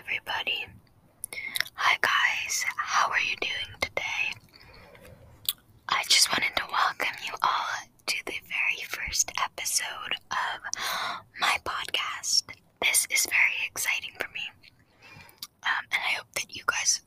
everybody. Hi, guys, how are you doing today? I just wanted to welcome you all to the very first episode of my podcast. This is very exciting for me, um, and I hope that you guys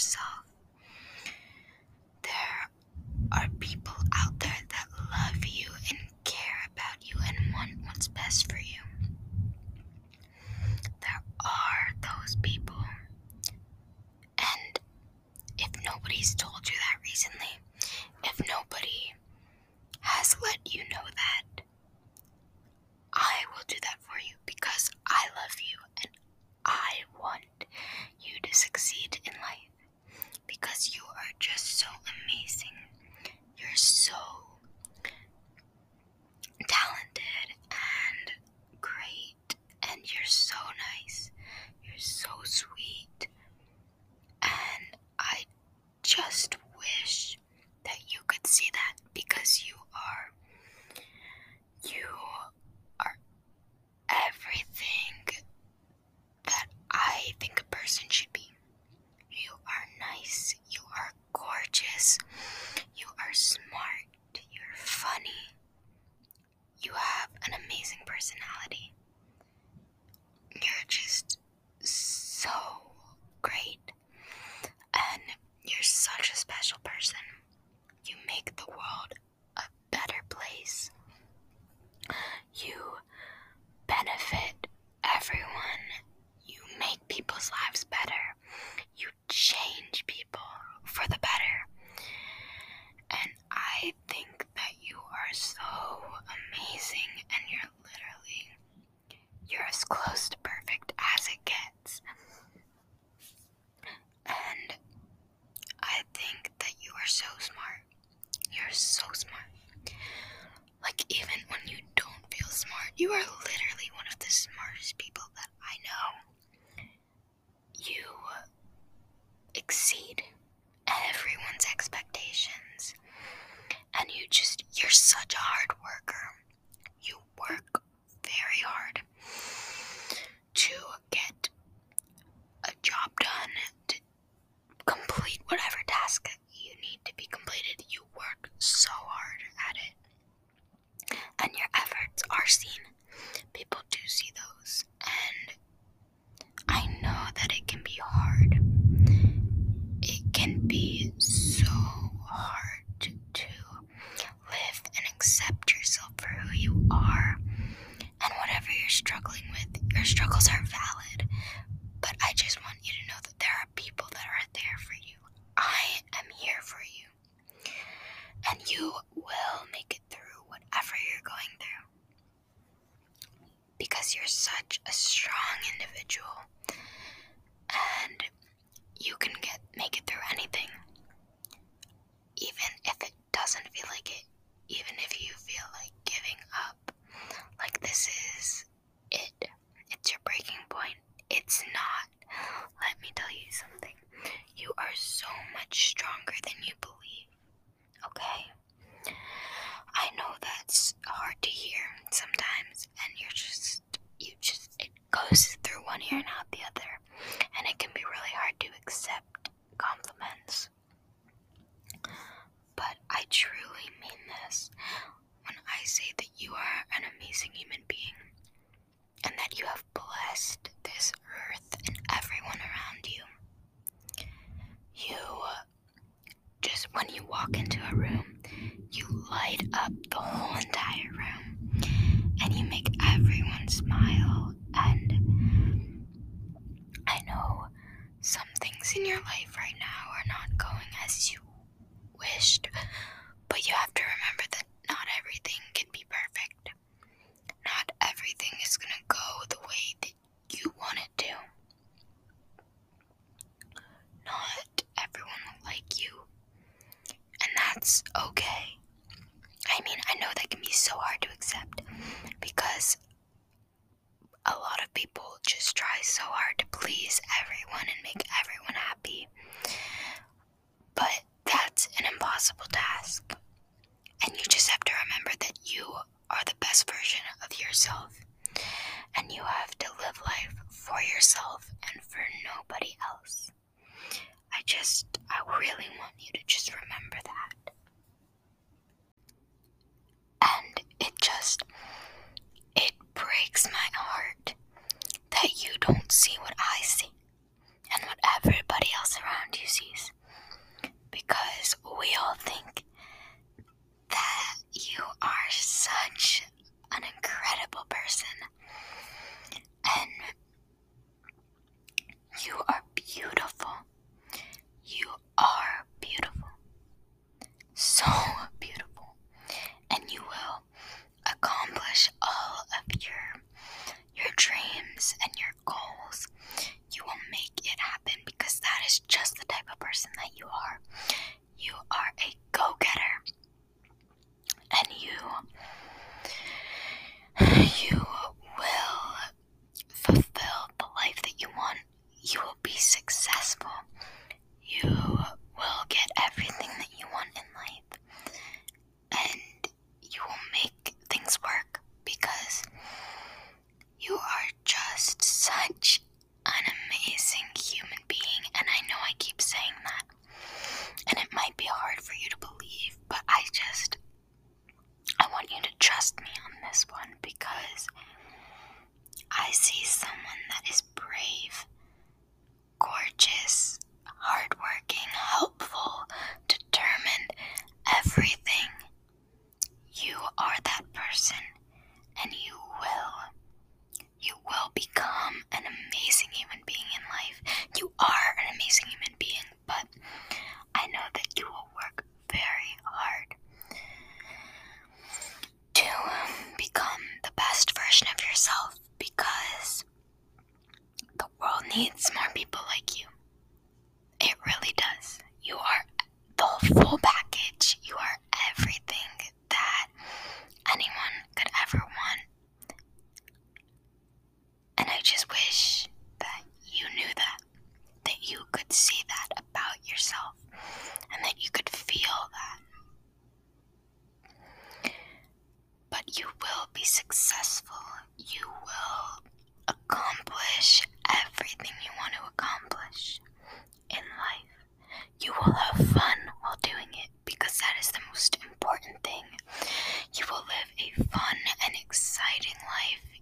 yourself You are literally one of the smartest people that I know. You exceed everyone's expectations. And you just, you're such a hard worker. You work very hard. you will make it through whatever you're going through. Because you're such a strong individual and you can get make it through anything. Even if it doesn't feel like it even if you feel like giving up like this is it. It's your breaking point. It's not. Let me tell you something. You are so much stronger than you believe okay? I know that's hard to hear sometimes, and you're just, you just, it goes things in your life right now are not going as you wished, but you have to remember that not everything can be perfect. Not everything is going to go the way that you want it to. Not everyone will like you, and that's okay. I mean, I know that can be so hard to accept because a lot of people just try so hard to please everyone and make everyone happy. But that's an impossible task. And you just have to remember that you are the best version of yourself. And you have to live life for yourself and for nobody else. I just, I really want you to just remember that. And it just, breaks my heart that you don't see what I see and what everybody else around you sees. Because we all think that you are such an incredible person. And you are beautiful. You are beautiful. So beautiful. And you will accomplish all of your your dreams and your goals. You will make it happen because that is just the type of person that you are. You are a go-getter. And you you will fulfill the life that you want. You will be successful. You will get everything that you want in life. And you will make things work because you are just such an amazing human being. And I know I keep saying that. And it might be hard for you to believe, but I just I want you to trust me on this one because I see someone that is brave, gorgeous, hardworking, helpful, determined, everything. You are that person, and you will. You will become an amazing human being in life. You are an amazing human being, but I know that you will work very hard to become the best version of yourself because the world needs more people like you. It really does. You are the full package. You are everything that anyone could ever want. And I just wish that you knew that. That you could see that about yourself. And that you could feel that. But you will be successful. You will accomplish everything you want to accomplish in life. You will have fun while doing it because that is the most important thing. You will live a fun and exciting life.